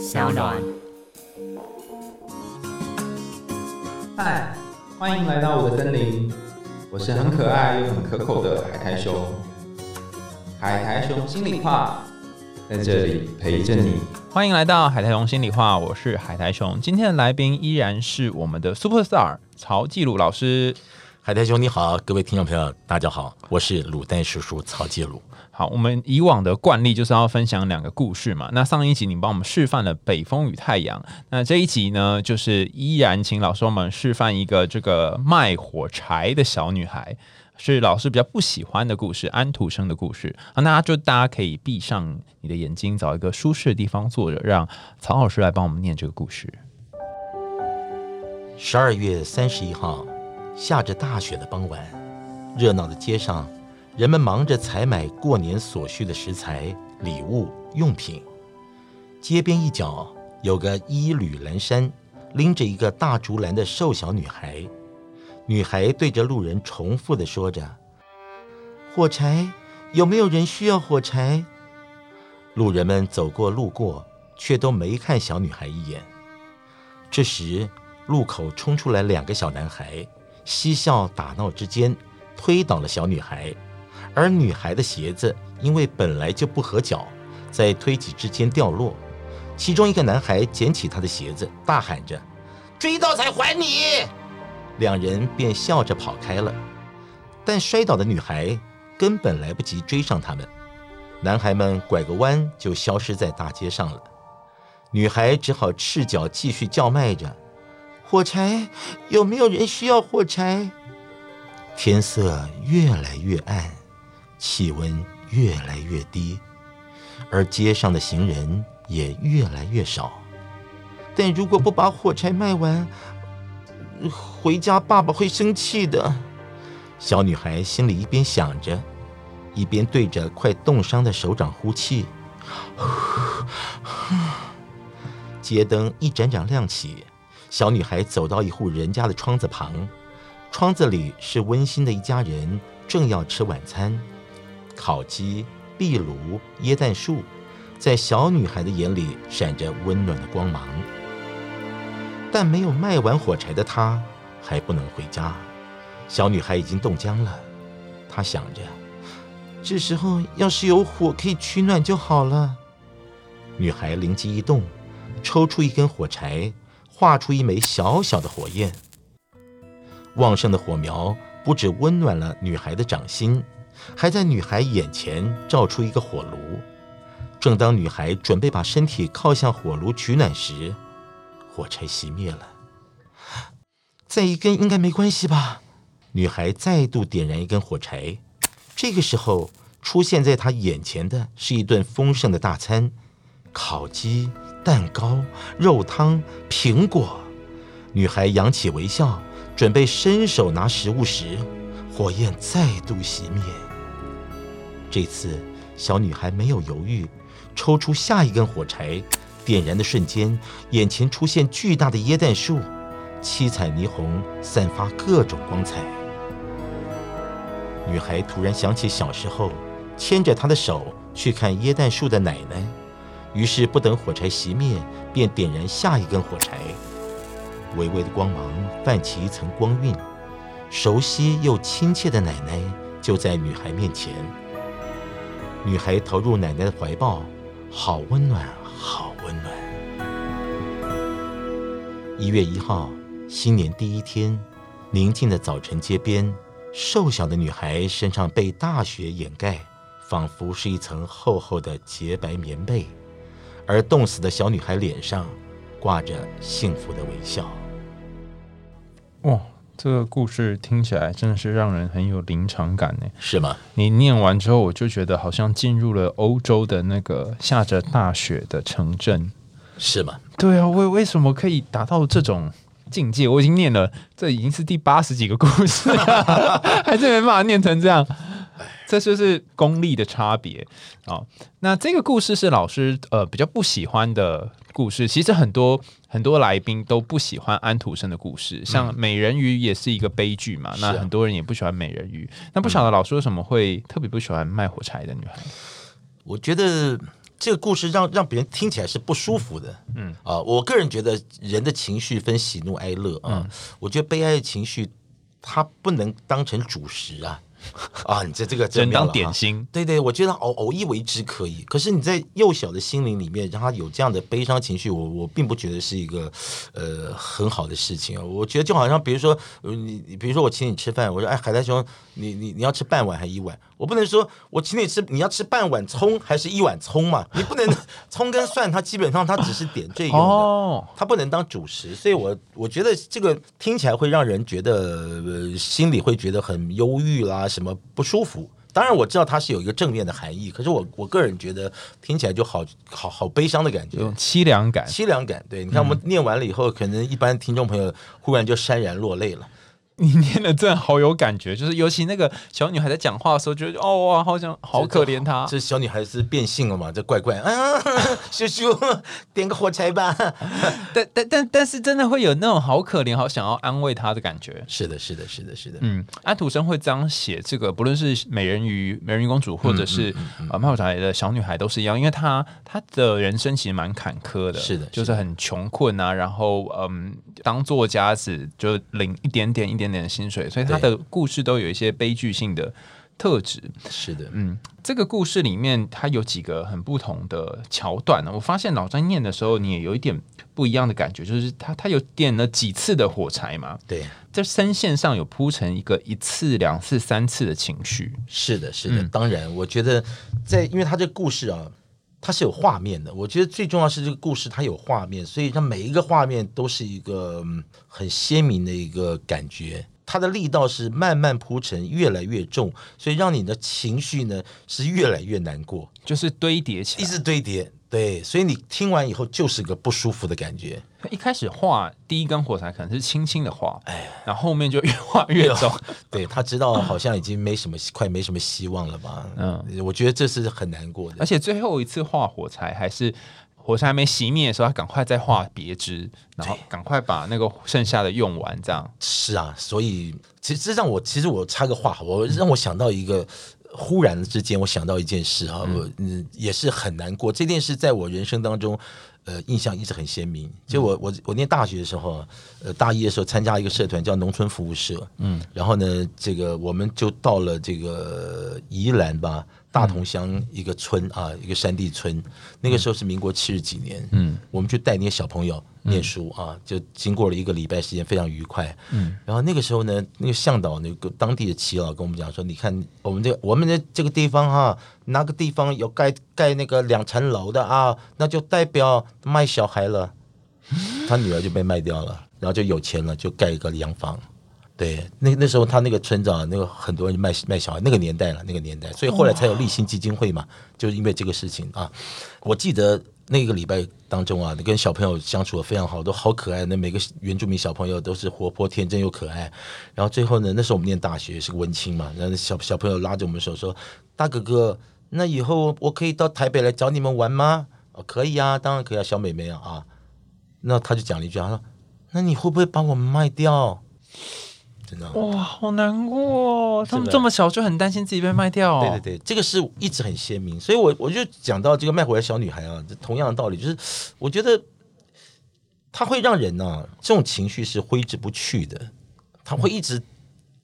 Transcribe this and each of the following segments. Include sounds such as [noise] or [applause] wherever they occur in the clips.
小暖。嗨，欢迎来到我的森林，我是很可爱又很可口的海苔熊。海苔熊心里话，在这里陪着你。欢迎来到海苔熊心里话，我是海苔熊。今天的来宾依然是我们的 Super Star 曹继鲁老师。海苔熊你好，各位听众朋友大家好，我是卤蛋叔叔曹继鲁。好，我们以往的惯例就是要分享两个故事嘛。那上一集你帮我们示范了北风与太阳，那这一集呢，就是依然请老师我们示范一个这个卖火柴的小女孩，是老师比较不喜欢的故事，安徒生的故事。啊，那就大家可以闭上你的眼睛，找一个舒适的地方坐着，让曹老师来帮我们念这个故事。十二月三十一号。下着大雪的傍晚，热闹的街上，人们忙着采买过年所需的食材、礼物、用品。街边一角有个衣履褴衫、拎着一个大竹篮的瘦小女孩。女孩对着路人重复地说着：“火柴，有没有人需要火柴？”路人们走过路过，却都没看小女孩一眼。这时，路口冲出来两个小男孩。嬉笑打闹之间，推倒了小女孩，而女孩的鞋子因为本来就不合脚，在推挤之间掉落。其中一个男孩捡起她的鞋子，大喊着：“追到才还你！”两人便笑着跑开了。但摔倒的女孩根本来不及追上他们，男孩们拐个弯就消失在大街上了。女孩只好赤脚继续叫卖着。火柴，有没有人需要火柴？天色越来越暗，气温越来越低，而街上的行人也越来越少。但如果不把火柴卖完，回家爸爸会生气的。小女孩心里一边想着，一边对着快冻伤的手掌呼气。[sighs] 街灯一盏盏亮起。小女孩走到一户人家的窗子旁，窗子里是温馨的一家人，正要吃晚餐。烤鸡、壁炉、椰蛋树，在小女孩的眼里闪着温暖的光芒。但没有卖完火柴的她还不能回家。小女孩已经冻僵了，她想着，这时候要是有火可以取暖就好了。女孩灵机一动，抽出一根火柴。画出一枚小小的火焰，旺盛的火苗不止温暖了女孩的掌心，还在女孩眼前照出一个火炉。正当女孩准备把身体靠向火炉取暖时，火柴熄灭了。再一根应该没关系吧？女孩再度点燃一根火柴。这个时候，出现在她眼前的是一顿丰盛的大餐——烤鸡。蛋糕、肉汤、苹果，女孩扬起微笑，准备伸手拿食物时，火焰再度熄灭。这次，小女孩没有犹豫，抽出下一根火柴，点燃的瞬间，眼前出现巨大的椰蛋树，七彩霓虹散发各种光彩。女孩突然想起小时候牵着她的手去看椰蛋树的奶奶。于是不等火柴熄灭，便点燃下一根火柴。微微的光芒泛起一层光晕，熟悉又亲切的奶奶就在女孩面前。女孩投入奶奶的怀抱，好温暖，好温暖。一月一号，新年第一天，宁静的早晨街边，瘦小的女孩身上被大雪掩盖，仿佛是一层厚厚的洁白棉被。而冻死的小女孩脸上挂着幸福的微笑。哇，这个故事听起来真的是让人很有临场感呢，是吗？你念完之后，我就觉得好像进入了欧洲的那个下着大雪的城镇，是吗？对啊，为为什么可以达到这种境界？我已经念了，这已经是第八十几个故事了，[laughs] 还是没办法念成这样。这就是功力的差别啊！那这个故事是老师呃比较不喜欢的故事。其实很多很多来宾都不喜欢安徒生的故事，像美人鱼也是一个悲剧嘛。那很多人也不喜欢美人鱼。那不晓得老师为什么会特别不喜欢卖火柴的女孩？我觉得这个故事让让别人听起来是不舒服的。嗯啊，我个人觉得人的情绪分喜怒哀乐啊，我觉得悲哀的情绪它不能当成主食啊。[laughs] 啊，你这这个只能当点心。对对，我觉得偶偶一为之可以。可是你在幼小的心灵里面，让他有这样的悲伤情绪，我我并不觉得是一个呃很好的事情啊。我觉得就好像，比如说你你比如说我请你吃饭，我说哎海苔熊，你你你要吃半碗还是一碗？我不能说我请你吃，你要吃半碗葱还是一碗葱嘛？你不能 [laughs] 葱跟蒜，它基本上它只是点缀用的，它不能当主食。所以我我觉得这个听起来会让人觉得心里会觉得很忧郁啦。什么不舒服？当然我知道它是有一个正面的含义，可是我我个人觉得听起来就好好好悲伤的感觉，有凄凉感，凄凉感。对，你看我们念完了以后，可能一般听众朋友忽然就潸然落泪了。你念的真的好有感觉，就是尤其那个小女孩在讲话的时候，觉得哦哇，好像好可怜她。这小女孩是变性了嘛？这怪怪啊！[laughs] 叔叔点个火柴吧。[laughs] 但但但但是真的会有那种好可怜、好想要安慰她的感觉。是的，是的，是的，是的。嗯，安徒生会这样写这个，不论是美人鱼、美人鱼公主，或者是啊卖火柴的小女孩，都是一样，因为她她的人生其实蛮坎坷的。是的，就是很穷困啊，然后嗯，当作家子就领一点点一点。点薪水，所以他的故事都有一些悲剧性的特质。是的，嗯，这个故事里面它有几个很不同的桥段呢。我发现老张念的时候，你也有一点不一样的感觉，就是他他有点了几次的火柴嘛？对，在声线上有铺成一个一次、两次、三次的情绪。是的，是的。当然，我觉得在因为他这个故事啊，它是有画面的。我觉得最重要是这个故事它有画面，所以它每一个画面都是一个很鲜明的一个感觉。它的力道是慢慢铺陈，越来越重，所以让你的情绪呢是越来越难过，就是堆叠起来，一直堆叠。对，所以你听完以后就是个不舒服的感觉。一开始画第一根火柴可能是轻轻的画，哎，然后后面就越画越重。对他知道好像已经没什么，快没什么希望了吧？嗯，我觉得这是很难过的。而且最后一次画火柴还是。火柴还没熄灭的时候，他赶快再画别枝，然后赶快把那个剩下的用完。这样是啊，所以其实这让我其实我插个话，我让我想到一个，忽然之间我想到一件事啊，我嗯也是很难过。这件事在我人生当中，呃，印象一直很鲜明。就我我我念大学的时候，呃，大一的时候参加一个社团叫农村服务社，嗯，然后呢，这个我们就到了这个宜兰吧。大同乡一个村啊，一个山地村，那个时候是民国七十几年，嗯，我们去带那些小朋友念书啊，就经过了一个礼拜时间，非常愉快，嗯，然后那个时候呢，那个向导那个当地的耆老跟我们讲说，你看我们这我们的这个地方哈，那个地方有盖盖那个两层楼的啊，那就代表卖小孩了，他女儿就被卖掉了，然后就有钱了，就盖一个洋房。对，那那时候他那个村长，那个很多人卖卖小孩，那个年代了，那个年代，所以后来才有立新基金会嘛，就是因为这个事情啊。我记得那个礼拜当中啊，跟小朋友相处的非常好，都好可爱。那每个原住民小朋友都是活泼天真又可爱。然后最后呢，那时候我们念大学是个文青嘛，然后小小朋友拉着我们手说：“大哥哥，那以后我可以到台北来找你们玩吗？”“哦，可以啊，当然可以啊，小妹妹啊啊。”那他就讲了一句，他说：“那你会不会把我们卖掉？”哇，好难过！哦他们这么小就很担心自己被卖掉。哦对对对，这个是一直很鲜明，所以我我就讲到这个卖回来小女孩啊，同样的道理，就是我觉得它会让人呢，这种情绪是挥之不去的，它会一直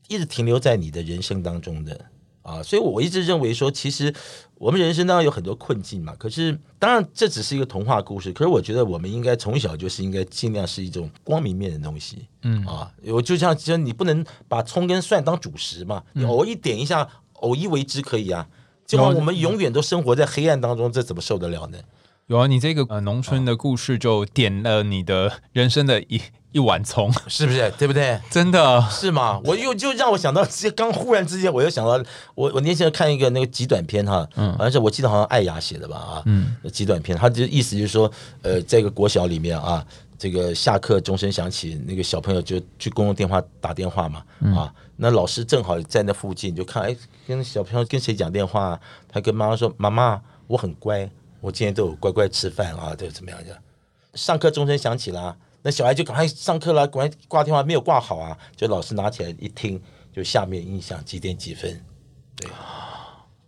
一直停留在你的人生当中的。啊，所以我一直认为说，其实我们人生当中有很多困境嘛。可是，当然这只是一个童话故事。可是，我觉得我们应该从小就是应该尽量是一种光明面的东西。嗯啊，我就像，其实你不能把葱跟蒜当主食嘛，你偶一点一下，偶一为之可以啊。结果我们永远都生活在黑暗当中，这怎么受得了呢？有啊，你这个呃农村的故事就点了你的人生的一一碗葱，是不是？对不对？[laughs] 真的是吗？我又就让我想到，刚忽然之间，我又想到，我我年轻人看一个那个极短片哈，嗯，好像是我记得好像艾雅写的吧啊，嗯，极短片，他就意思就是说，呃，在一个国小里面啊，这个下课钟声响起，那个小朋友就去公用电话打电话嘛，啊，那老师正好在那附近，就看哎，跟小朋友跟谁讲电话，他跟妈妈说，妈妈，我很乖。我今天都有乖乖吃饭啊，都怎么样？的？上课钟声响起啦，那小孩就赶快上课了，赶快挂电话，没有挂好啊，就老师拿起来一听，就下面音响几点几分，对，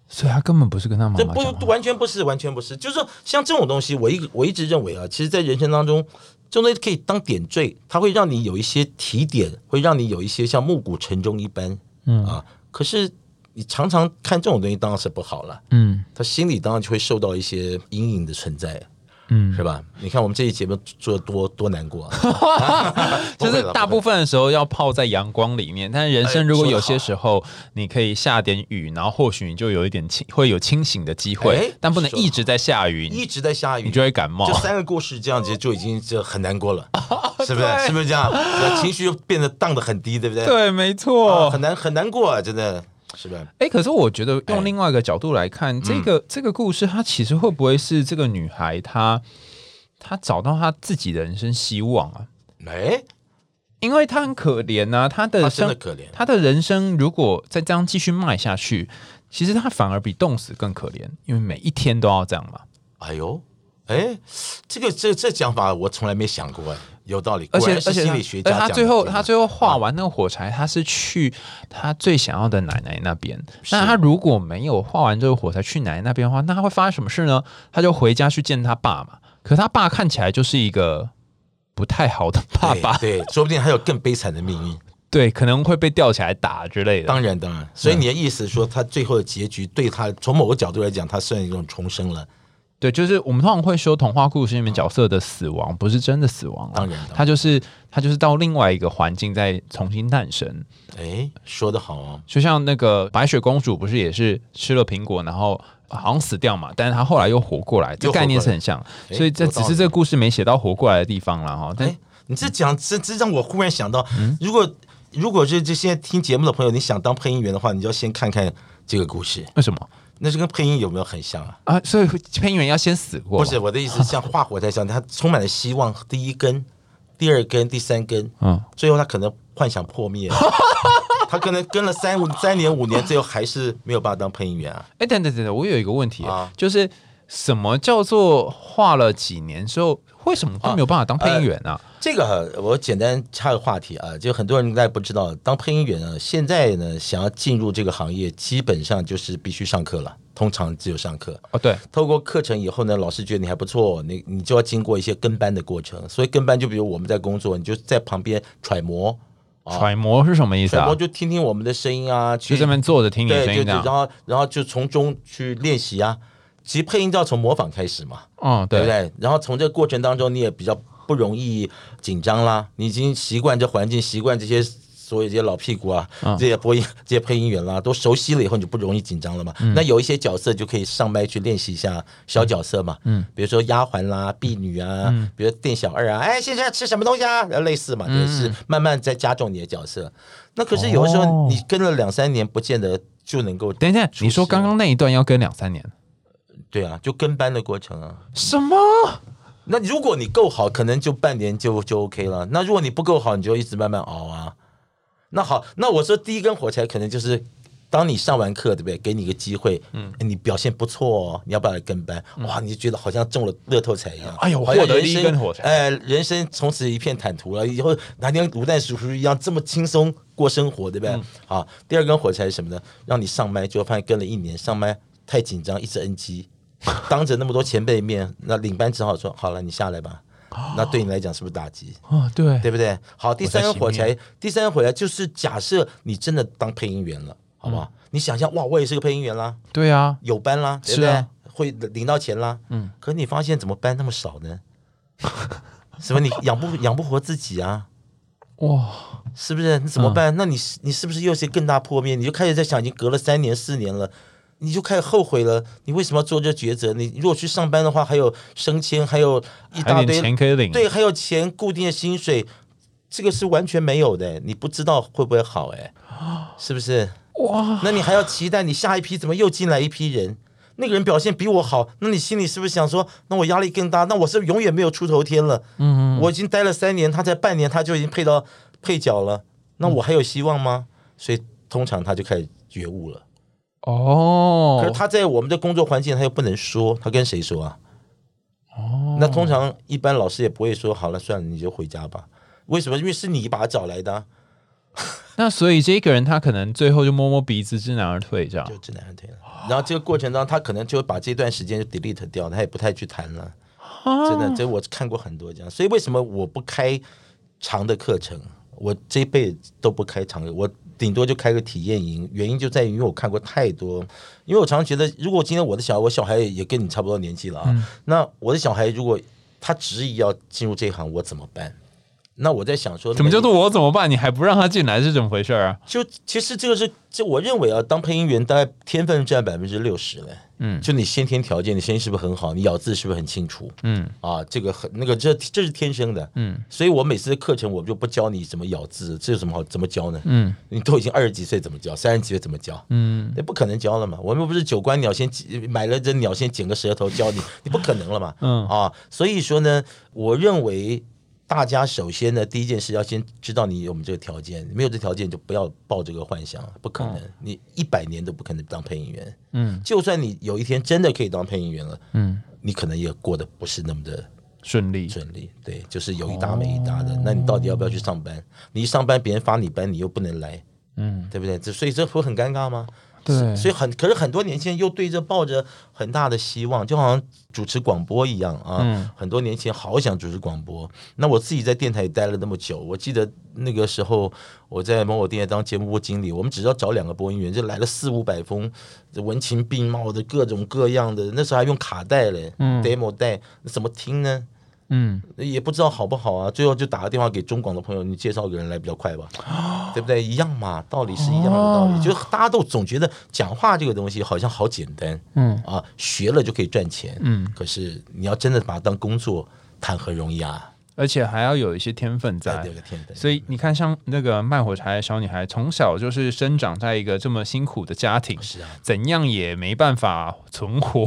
所以他根本不是跟他妈这不妈讲话。完全不是，完全不是。就是说，像这种东西，我一我一直认为啊，其实，在人生当中，这种东西可以当点缀，它会让你有一些提点，会让你有一些像暮鼓晨钟一般，嗯啊。可是你常常看这种东西，当然是不好了。嗯他心里当然就会受到一些阴影的存在，嗯，是吧？你看我们这一节目做的多多难过、啊，[laughs] 就是大部分分的时候要泡在阳光里面，但是人生哎如果有些时候你可以下点雨，然后或许你就有一点清，会有清醒的机哎会，但不能一直在下雨，一直在下雨，你就会感冒这。三个故事这样子就已经就很难过了，[laughs] 是不是？是不是这样？情绪就变得荡得很低，对不对？对，没啊错。很难很难过啊，真的是吧？哎、可是我觉得哎。用另外一个角度来看，这个这个故事，它其实会不会是这个女孩她她找到她自己的人生希望啊？哎，因为她很可怜呐、她的生的可怜，她的人生如果再这样继续卖下去，其实她反而比冻死更可怜，因为每一天都要这样嘛。哎呦，哎，这个这这讲法我从来没想过，哎，有道理，而且而且他心理学家讲的对吧最后他最后画完那个火柴，他是去他最想要的奶奶那边。那他如果没有画完这个火柴去奶奶那边的话，那他会发生什么事呢？他就回家去见他爸嘛。可他爸看起来就是一个不太好的爸爸，对，对说不定还有更悲惨的命运。[laughs] 对，可能会被吊起来打之类的。当然，当然，所以你的意思是说，他最后的结局对他从某个角度来讲，他算一种重生了。对，就是我们通常会说童话故事里面角色的死亡不是真的死亡、啊，当然他就是他就是到另外一个环境再重新诞生。哎，说的好哦，就像那个白雪公主不是也是吃了苹果，然后好像死掉嘛，但是她后来又活过来，这又活过来概念是很像，哎所以这只是这个故事没写到活过来的地方了哈。但哎，你这讲这这让我忽然想到，嗯如果如果是这现在听节目的朋友，你想当配音员的话，你就要先看看这个故事，为什么那是跟配音有没有很像啊？啊？所以配音员要先死过，不是我的意思，像画火柴像他充满了希望，第一根、第二根、第三根，嗯，最后他可能幻想破灭了，[laughs] 他可能跟了三五三年五年，最后还是没有办法当配音员啊。哎，等等等等，我有一个问题，啊就是什么叫做画了几年之后，为什么都没有办法当配音员啊？这个我简单插个话题啊，就很多人应该不知道，当配音员啊，现在呢想要进入这个行业，基本上就是必须上课了，通常只有上课。哦，对，透过课程以后呢，老师觉得你还不错，你你就要经过一些跟班的过程。所以跟班就比如我们在工作，你就在旁边揣摩，揣摩是什么意思啊揣摩？就听听我们的声音啊，去就这边坐着听对，就就声音这样。然后然后就从中去练习啊。其实配音就要从模仿开始嘛，嗯，对。不对，然后从这个过程当中，你也比较不容易紧张啦，你已经习惯这环境，习惯这些所有这些老屁股啊，嗯。这些播音、这些配音员啦，都熟悉了以后，你就不容易紧张了嘛。嗯。那有一些角色就可以上麦去练习一下小角色嘛，嗯，比如说丫鬟啦、婢女啊，嗯。比如店小二啊，哎，现在吃什么东西啊？类似嘛，嗯。就是慢慢在加重你的角色。那可是有的时候哦。你跟了两三年，不见得就能够等一下，你说刚刚那一段要跟两三年，对啊，就跟班的过程啊。什么？那如果你够好，可能就半年就就 OK 了。那如果你不够好，你就一直慢慢熬啊。那好，那我说第一根火柴可能就是，当你上完课，对不对？给你一个机会，嗯，你表现不错哦，你要不要来跟班？哇，你就觉得好像中了乐透彩一样。哎呦获得第一根火柴哎，人生从此一片坦途了。以后哪天卤蛋叔叔一样这么轻松过生活，对不对？好，第二根火柴是什么呢？让你上麦，就发现跟了一年，上麦太紧张，一直 NG。[laughs] 当着那么多前辈面，那领班只好说：“好了，你下来吧。”那对你来讲是不是打击？哦，对，对不对？好，第三个火柴，第三个火柴就是假设你真的当配音员了，好不好？你想象哇，我也是个配音员啦，对啊，有班啦，对不对？是啊会领到钱啦。嗯，可你发现怎么班那么少呢？[laughs] 什么你养不养不活自己啊？哇，是不是？你怎么办？那你你是不是又是更大破灭？你就开始在想，已经隔了三年四年了，你就开始后悔了。你为什么要做这抉择？你如果去上班的话，还有升迁，还有一大堆钱可以领，对，还有钱固定的薪水，这个是完全没有的。你不知道会不会好？哎，是不是？哇，那你还要期待你下一批怎么又进来一批人？那个人表现比我好，那你心里是不是想说，那我压力更大？那我是永远没有出头天了？嗯我已经待了三年，他才半年他就已经配到配角了，那我还有希望吗？所以通常他就开始觉悟了。哦，可是他在我们的工作环境，他又不能说，他跟谁说啊？哦，那通常一般老师也不会说，好了，算了，你就回家吧。为什么？因为是你把他找来的啊、[laughs] 那所以这个人他可能最后就摸摸鼻子，知难而退，这样就知难而退了。然后这个过程当中，他可能就把这段时间就 delete 掉，他也不太去谈了。真的，这我看过很多这样。所以为什么我不开长的课程？我这一辈子都不开长的，我顶多就开个体验营。原因就在于，因为我看过太多。因为我常常觉得，如果今天我的小孩，我小孩也跟你差不多年纪了啊，那我的小孩如果他执意要进入这一行，我怎么办？那我在想说，怎么叫做我怎么办？你还不让他进来是怎么回事啊？就其实这个是，就我认为啊，当配音员大概天分占百分之六十嘞。嗯，就你先天条件，你声音是不是很好？你咬字是不是很清楚？嗯，啊，这个很那个，这这是天生的。嗯，所以我每次的课程我就不教你怎么咬字，这有什么好怎么教呢？嗯，你都已经二十几岁，怎么教？三十几岁怎么教？嗯，那不可能教了嘛。我们不是九官鸟先买了这鸟先剪个舌头教你，你不可能了嘛。嗯，啊，所以说呢，我认为。大家首先呢，第一件事要先知道你有没有这个条件，没有这条件就不要抱这个幻想，不可能，你一百年都不可能当配音员。嗯，就算你有一天真的可以当配音员了，嗯，你可能也过得不是那么的顺利。顺利，对，就是有一搭没一搭的。那你到底要不要去上班？你一上班，别人发你班，你又不能来，嗯，对不对？这所以这会很尴尬吗？对，所以很可是很多年轻人又对着抱着很大的希望，就好像主持广播一样啊。很多年前好想主持广播，那我自己在电台也待了那么久，我记得那个时候我在某某电台当节目部经理，我们只要找两个播音员，就来了四五百封，文情并茂的各种各样的，那时候还用卡带嘞，demo 带，那怎么听呢？嗯，也不知道好不好啊，最后就打个电话给中广的朋友，你介绍个人来比较快吧，[gasps] 对不对？一样嘛，道理是一样的道理，就大家都总觉得讲话这个东西好像好简单，嗯。啊，学了就可以赚钱，嗯，可是你要真的把它当工作，谈何容易啊？而且还要有一些天分在，所以你看，像那个卖火柴的小女孩，从小就是生长在一个这么辛苦的家庭，是啊，怎样也没办法存活。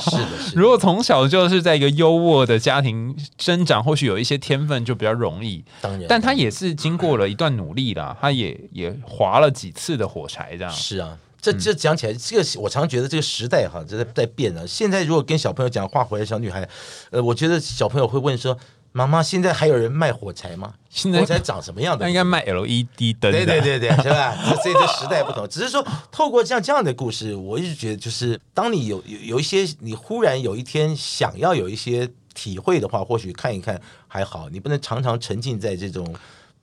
是的，[laughs] 是。如果从小就是在一个优渥的家庭生长，或许有一些天分就比较容易。当然，但她也是经过了一段努力的，她也也划了几次的火柴，这样。是啊，这这讲起来，这个我常觉得这个时代哈，在在变了。现在如果跟小朋友讲画回来小女孩，呃，我觉得小朋友会问说。妈妈，现在还有人卖火柴吗？火柴长什么样的？应该卖 LED 灯。对对对对，[laughs] 是吧？所以这时代不同，只是说透过像这样的故事，我一直觉得，就是当你有有有一些，你忽然有一天想要有一些体会的话，或许看一看还好。你不能常常沉浸在这种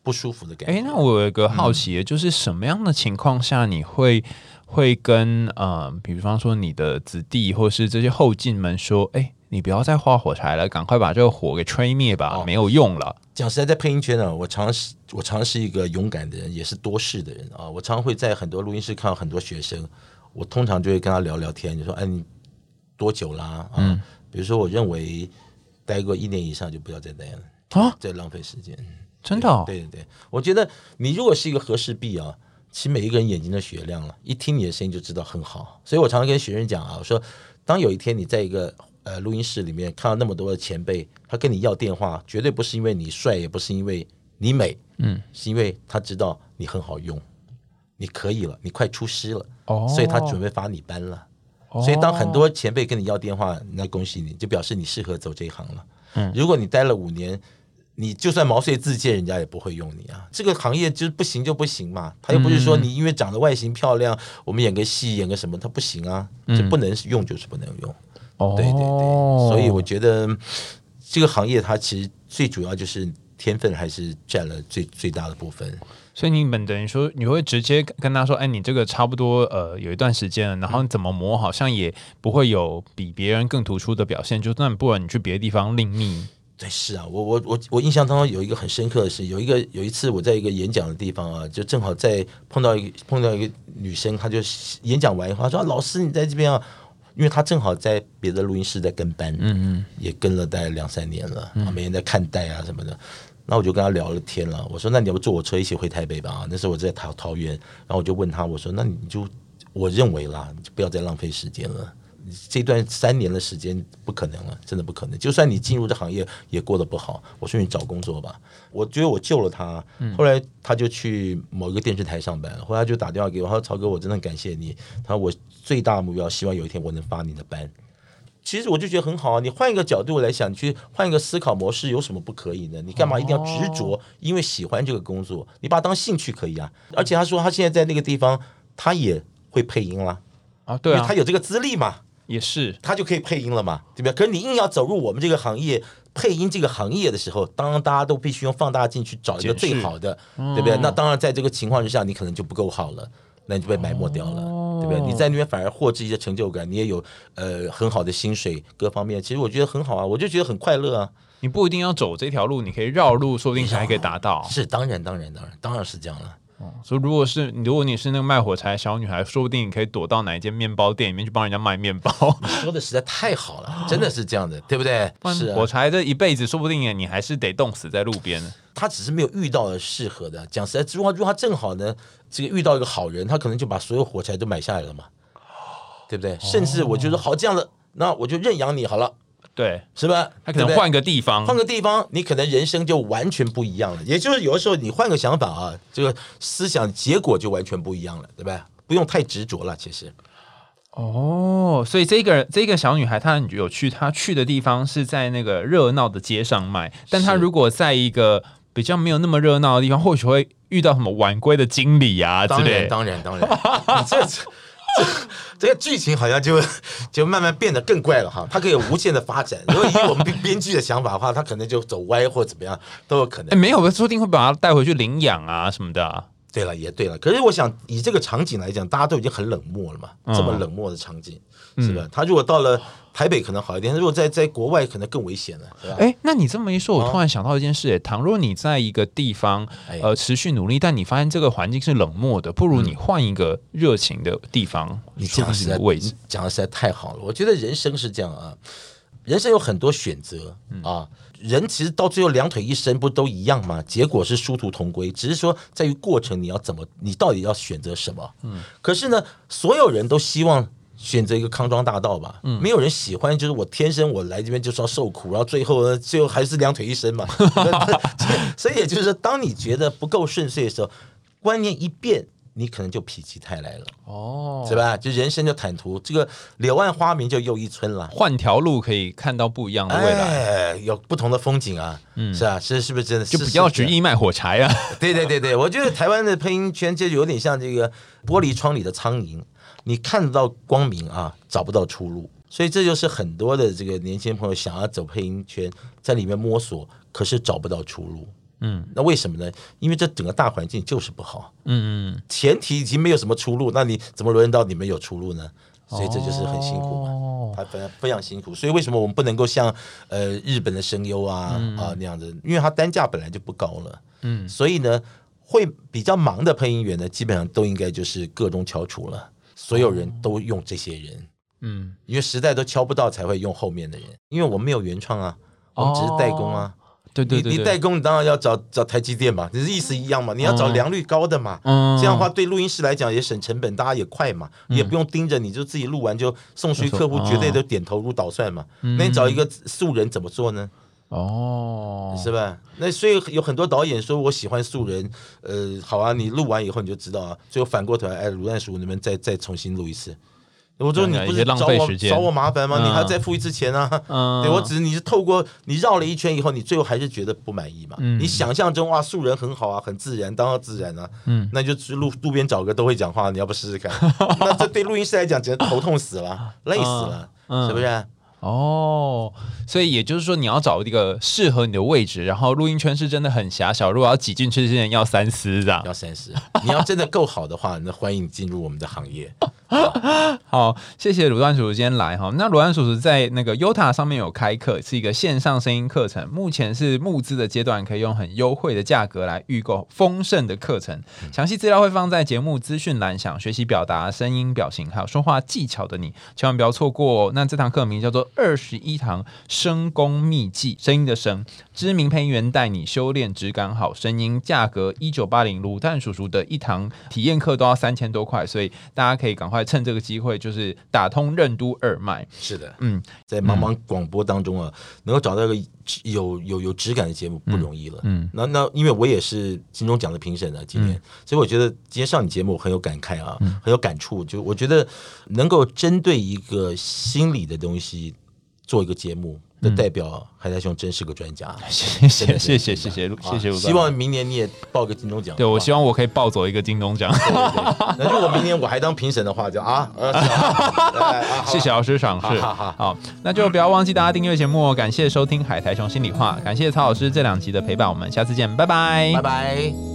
不舒服的感觉。哎，那我有一个好奇，就是什么样的情况下你会会跟呃，比方说你的子弟或是这些后进们说，哎？你不要再画火柴了，赶快把这个火给吹灭吧，没有用了。讲实在，在配音圈呢，我常是我常是一个勇敢的人，也是多事的人啊。我常会在很多录音室看到很多学生，我通常就会跟他聊聊天，就说：“哎，你多久啦？”啊，比如说，我认为待过一年以上就不要再待了啊，再浪费时间。真的？对对对，我觉得你如果是一个和氏璧啊，其实每一个人眼睛都雪亮了，一听你的声音就知道很好。所以我常常跟学生讲啊，我说，当有一天你在一个呃，录音室里面看到那么多的前辈，他跟你要电话，绝对不是因为你帅，也不是因为你美，嗯，是因为他知道你很好用，你可以了，你快出师了，哦，所以他准备发你班了。哦所以当很多前辈跟你要电话，那恭喜你，就表示你适合走这一行了。嗯，如果你待了五年，你就算毛遂自荐，人家也不会用你啊。这个行业就是不行就不行嘛，他又不是说你因为长得外形漂亮，我们演个戏演个什么，他不行啊，就不能用就是不能用。对对对，所以我觉得这个行业它其实最主要就是天分还是占了最最大的部分。所以你们等于说你会直接跟他说：“哎，你这个差不多呃有一段时间了，然后你怎么磨好像也不会有比别人更突出的表现。就那不然你去别的地方另觅。”对，是啊，我我我我印象当中有一个很深刻的是，有一个有一次我在一个演讲的地方啊，就正好在碰到一个碰到一个女生，她就演讲完以后她说：“老师，你在这边啊。”因为他正好在别的录音室在跟班，嗯嗯，也跟了大概两三年了，每天在看带啊什么的。那我就跟他聊了天了，我说：“那你要不坐我车一起回台北吧？”啊，那时候我在桃桃园，然后我就问他，我说：“那你就我认为啦，就不要再浪费时间了。这段三年的时间不可能了，真的不可能。就算你进入这行业也过得不好，我说你找工作吧。我觉得我救了他，后来他就去某一个电视台上班，后来就打电话给我，他说：‘曹哥，我真的感谢你。’他说：‘我。’最大的目标，希望有一天我能发你的班。其实我就觉得很好啊。你换一个角度来想，你去换一个思考模式，有什么不可以呢？你干嘛一定要执着？因为喜欢这个工作，你把它当兴趣可以啊。而且他说他现在在那个地方，他也会配音啦，啊，对啊因为他，有这个资历嘛，也是，他就可以配音了嘛，对不对？可是你硬要走入我们这个行业。配音这个行业的时候，当然大家都必须用放大镜去找一个最好的，对不对？那当然，在这个情况之下，你可能就不够好了，那你就被埋没掉了，对不对？你在那边反而获知一些成就感，你也有呃很好的薪水，各方面，其实我觉得很好啊，我就觉得很快乐啊。你不一定要走这条路，你可以绕路，说不定还可以达到。是，当然，当然，当然，当然是这样了。所以如果是如果你是那个卖火柴的小女孩，说不定你可以躲到哪一间面包店里面去帮人家卖面包。你说的实在太好了，真的是这样的，对不对？是啊火柴这一辈子，说不定你还是得冻死在路边。他只是没有遇到适合的。讲实在，如果如果他正好呢，这个遇到一个好人，他可能就把所有火柴都买下来了嘛，对不对？甚至我就说好这样的，那我就认养你好了，对是吧？他可能换个地方，换个地方，你可能人生就完全不一样了。也就是有的时候你换个想法啊，这个思想结果就完全不一样了，对吧？不用太执着了，其实。哦，所以这个这个小女孩她很有趣，她去的地方是在那个热闹的街上卖，但她如果在一个比较没有那么热闹的地方，或许会遇到什么晚归的经理啊之当然，类。当然，当然，你这这 [laughs] 这个剧情好像就就慢慢变得更怪了哈。它可以无限的发展。如果以我们编编剧的想法的话，它可能就走歪或怎么样都有可哎，能。没有，说不定会把它带回去领养啊什么的啊、对了，也对了。可是我想以这个场景来讲，大家都已经很冷漠了嘛，嗯这么冷漠的场景，是吧？他如果到了台北可能好一点，如果在在国外可能更危险了，对吧？哎，那你这么一说，我突然想到一件事：哎，倘若你在一个地方哎呃持续努力，但你发现这个环境是冷漠的，不如你换一个热情的地方，嗯你讲的实在你的位置。讲的实在太好了。我觉得人生是这样啊，人生有很多选择嗯啊。人其实到最后两腿一伸，不都一样吗？结果是殊途同归，只是说在于过程你要怎么，你到底要选择什么。嗯，可是呢，所有人都希望。选择一个康庄大道吧，嗯没有人喜欢，就是我天生我来这边就是要受苦，然后最后呢，最后还是两腿一伸嘛。[laughs] [laughs] 所以也就是说，当你觉得不够顺遂的时候，观念一变，你可能就否极泰来了。哦是吧？就人生就坦途，这个柳暗花明就又一村了。换条路可以看到不一样的未来，哎，有不同的风景啊，是啊，是是不是真的？就是不要只是意卖火柴啊。对对对对，我觉得台湾的配音圈就有点像这个玻璃窗里的苍蝇，你看得到光明啊，找不到出路。所以这就是很多的这个年轻朋友想要走配音圈，在里面摸索，可是找不到出路。嗯那为什么呢？因为这整个大环境就是不好。嗯嗯，前提已经没有什么出路，那你怎么轮到你们有出路呢？所以这就是很辛苦嘛，哦他非常非常辛苦。所以为什么我们不能够像呃日本的声优啊、啊那样子？因为它单价本来就不高了，嗯所以呢，会比较忙的配音员呢，基本上都应该就是各中翘楚了。所有人都用这些人，嗯，因为时代都敲不到，才会用后面的人。因为我们没有原创啊，我们只是代工啊。对对对对，你你代工，你当然要找找台积电嘛，你是意思一样嘛？你要找良率高的嘛。嗯这样的话，对录音师来讲也省成本，大家也快嘛，也不用盯着，你就自己录完就送出去，客户绝对都点头如捣蒜嘛。那你找一个素人怎么做呢？哦，是吧？那所以有很多导演说我喜欢素人，呃，好啊，你录完以后你就知道啊，最后反过头来，哎，卤蛋叔，你们再再重新录一次。我说你不是找我找我麻烦吗？嗯你还要再付一次钱啊？嗯对我只是你是透过你绕了一圈以后，你最后还是觉得不满意嘛？嗯你想象中哇，素人很好啊，很自然，当然自然啊。嗯那就去路路边找个都会讲话，你要不试试看？[laughs] 那这对录音师来讲，简直头痛死了，累死了，嗯是不是？哦，所以也就是说，你要找一个适合你的位置，然后录音圈是真的很狭小，如果要挤进去之前要三思这样。要三思，你要真的够好的话，那欢迎你进入我们的行业。好，谢谢鲁丹叔叔今天来哈。那鲁丹叔叔在那个 Yota 上面有开课，是一个线上声音课程，目前是募资的阶段，可以用很优惠的价格来预购丰盛的课程。详细资料会放在节目资讯栏，想学习表达、声音表情还有说话技巧的你，千万不要错过哦。那这堂课名叫做《二十一堂声功秘技》，声音的声，知名配音员带你修炼质感好声音，价格一九八零，卤蛋叔叔的一堂体验课都要三千多块，所以大家可以赶快趁这个机会，就是打通任督二脉。是的，嗯，在茫茫广播当中啊，能够找到一个有有有质感的节目不容易了。嗯嗯那那因为我也是金钟奖的评审啊，今天，所以我觉得今天上你节目我很有感慨啊，嗯很有感触。就我觉得能够针对一个心理的东西，做一个节目，那代表海苔兄真是个专家。[laughs] 谢谢谢谢真谢谢谢谢，希望明年你也报个金钟奖。对我希望我可以抱走一个金钟奖，如果明年我还当评审的话，就啊，[laughs] 谢谢老师赏识。好那就不要忘记大家订阅节目哦。感谢收听《海苔熊心里话》，感谢曹老师这两集的陪伴，我们下次见，拜拜，拜拜。